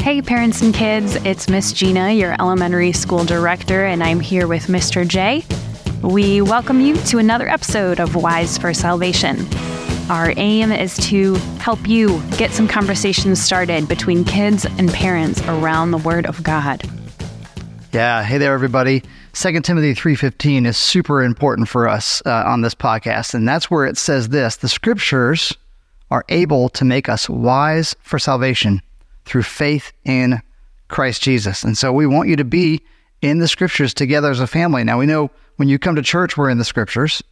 Hey, parents and kids, it's Miss Gina, your elementary school director, and I'm here with Mr. J. We welcome you to another episode of Wise for Salvation. Our aim is to help you get some conversations started between kids and parents around the Word of God. Yeah, hey there, everybody. 2 Timothy 3.15 is super important for us uh, on this podcast, and that's where it says this, the scriptures are able to make us wise for salvation through faith in Christ Jesus. And so we want you to be in the scriptures together as a family. Now, we know when you come to church, we're in the scriptures,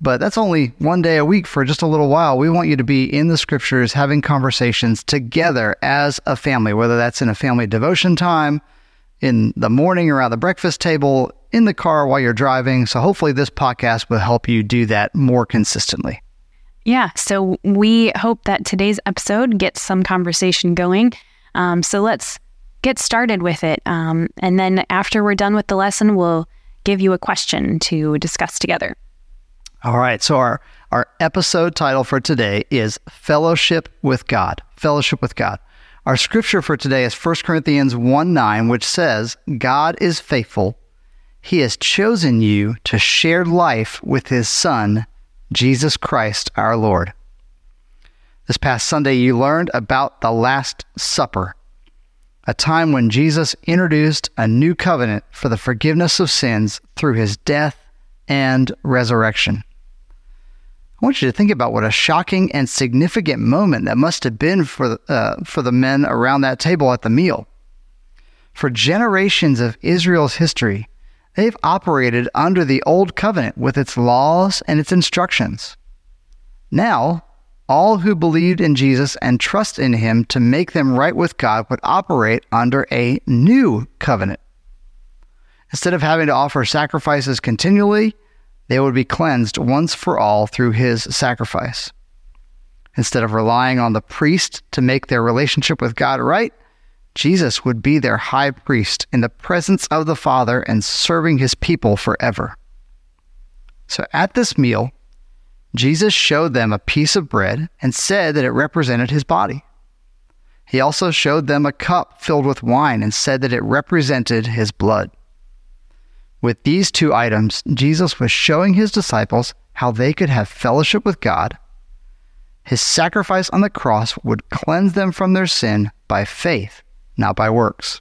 but that's only one day a week for just a little while. We want you to be in the scriptures, having conversations together as a family, whether that's in a family devotion time, in the morning around the breakfast table, in the car while you're driving. So hopefully, this podcast will help you do that more consistently. Yeah, so we hope that today's episode gets some conversation going. Um, so let's get started with it. Um, and then after we're done with the lesson, we'll give you a question to discuss together. All right. So our our episode title for today is Fellowship with God. Fellowship with God. Our scripture for today is 1 Corinthians 1 9, which says, God is faithful. He has chosen you to share life with his Son, Jesus Christ our Lord. This past Sunday, you learned about the Last Supper, a time when Jesus introduced a new covenant for the forgiveness of sins through his death and resurrection. I want you to think about what a shocking and significant moment that must have been for, uh, for the men around that table at the meal. For generations of Israel's history, they've operated under the Old Covenant with its laws and its instructions. Now, all who believed in Jesus and trust in him to make them right with God would operate under a new covenant. Instead of having to offer sacrifices continually, they would be cleansed once for all through his sacrifice. Instead of relying on the priest to make their relationship with God right, Jesus would be their high priest in the presence of the Father and serving his people forever. So at this meal, Jesus showed them a piece of bread and said that it represented his body. He also showed them a cup filled with wine and said that it represented his blood. With these two items, Jesus was showing his disciples how they could have fellowship with God. His sacrifice on the cross would cleanse them from their sin by faith, not by works.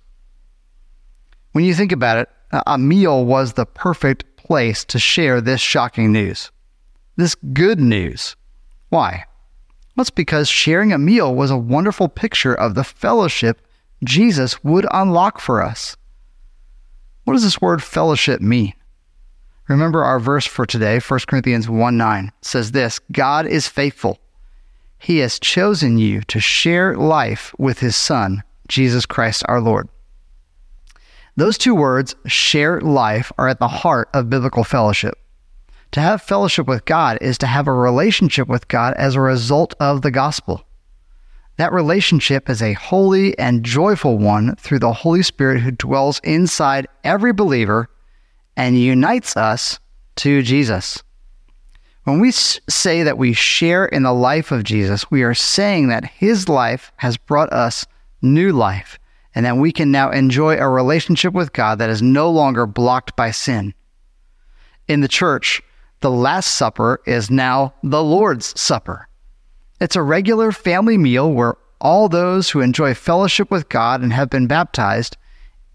When you think about it, a meal was the perfect place to share this shocking news, this good news. Why? Well, it's because sharing a meal was a wonderful picture of the fellowship Jesus would unlock for us. What does this word fellowship mean? Remember our verse for today, 1 Corinthians 1 9 says this God is faithful. He has chosen you to share life with his Son, Jesus Christ our Lord. Those two words, share life, are at the heart of biblical fellowship. To have fellowship with God is to have a relationship with God as a result of the gospel. That relationship is a holy and joyful one through the Holy Spirit who dwells inside every believer and unites us to Jesus. When we say that we share in the life of Jesus, we are saying that his life has brought us new life and that we can now enjoy a relationship with God that is no longer blocked by sin. In the church, the Last Supper is now the Lord's Supper. It's a regular family meal where all those who enjoy fellowship with God and have been baptized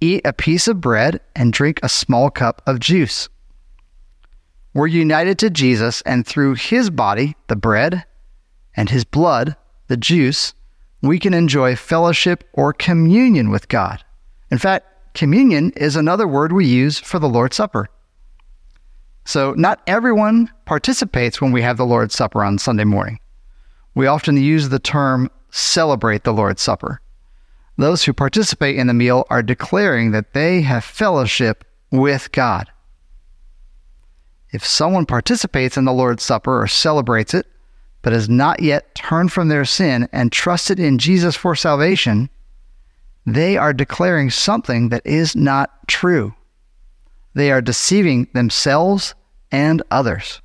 eat a piece of bread and drink a small cup of juice. We're united to Jesus, and through his body, the bread, and his blood, the juice, we can enjoy fellowship or communion with God. In fact, communion is another word we use for the Lord's Supper. So, not everyone participates when we have the Lord's Supper on Sunday morning. We often use the term celebrate the Lord's Supper. Those who participate in the meal are declaring that they have fellowship with God. If someone participates in the Lord's Supper or celebrates it, but has not yet turned from their sin and trusted in Jesus for salvation, they are declaring something that is not true. They are deceiving themselves and others.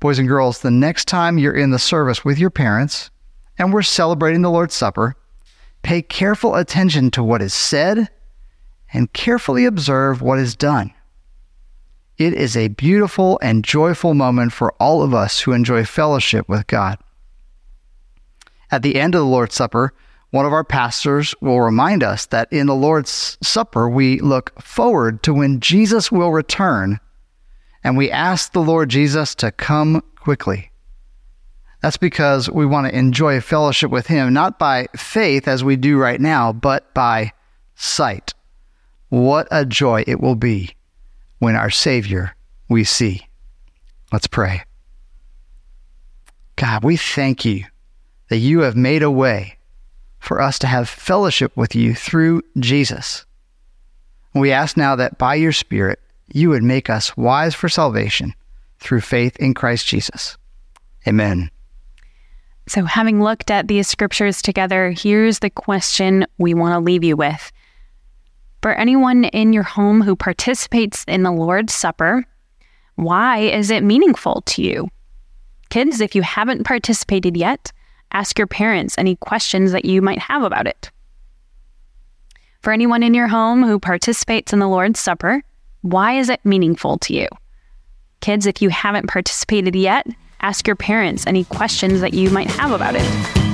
Boys and girls, the next time you're in the service with your parents and we're celebrating the Lord's Supper, pay careful attention to what is said and carefully observe what is done. It is a beautiful and joyful moment for all of us who enjoy fellowship with God. At the end of the Lord's Supper, one of our pastors will remind us that in the Lord's Supper, we look forward to when Jesus will return, and we ask the Lord Jesus to come quickly. That's because we want to enjoy fellowship with Him, not by faith as we do right now, but by sight. What a joy it will be when our Savior we see. Let's pray. God, we thank you that you have made a way for us to have fellowship with you through Jesus. We ask now that by your Spirit, you would make us wise for salvation through faith in Christ Jesus. Amen. So, having looked at these scriptures together, here's the question we want to leave you with. For anyone in your home who participates in the Lord's Supper, why is it meaningful to you? Kids, if you haven't participated yet, ask your parents any questions that you might have about it. For anyone in your home who participates in the Lord's Supper, why is it meaningful to you? Kids, if you haven't participated yet, ask your parents any questions that you might have about it.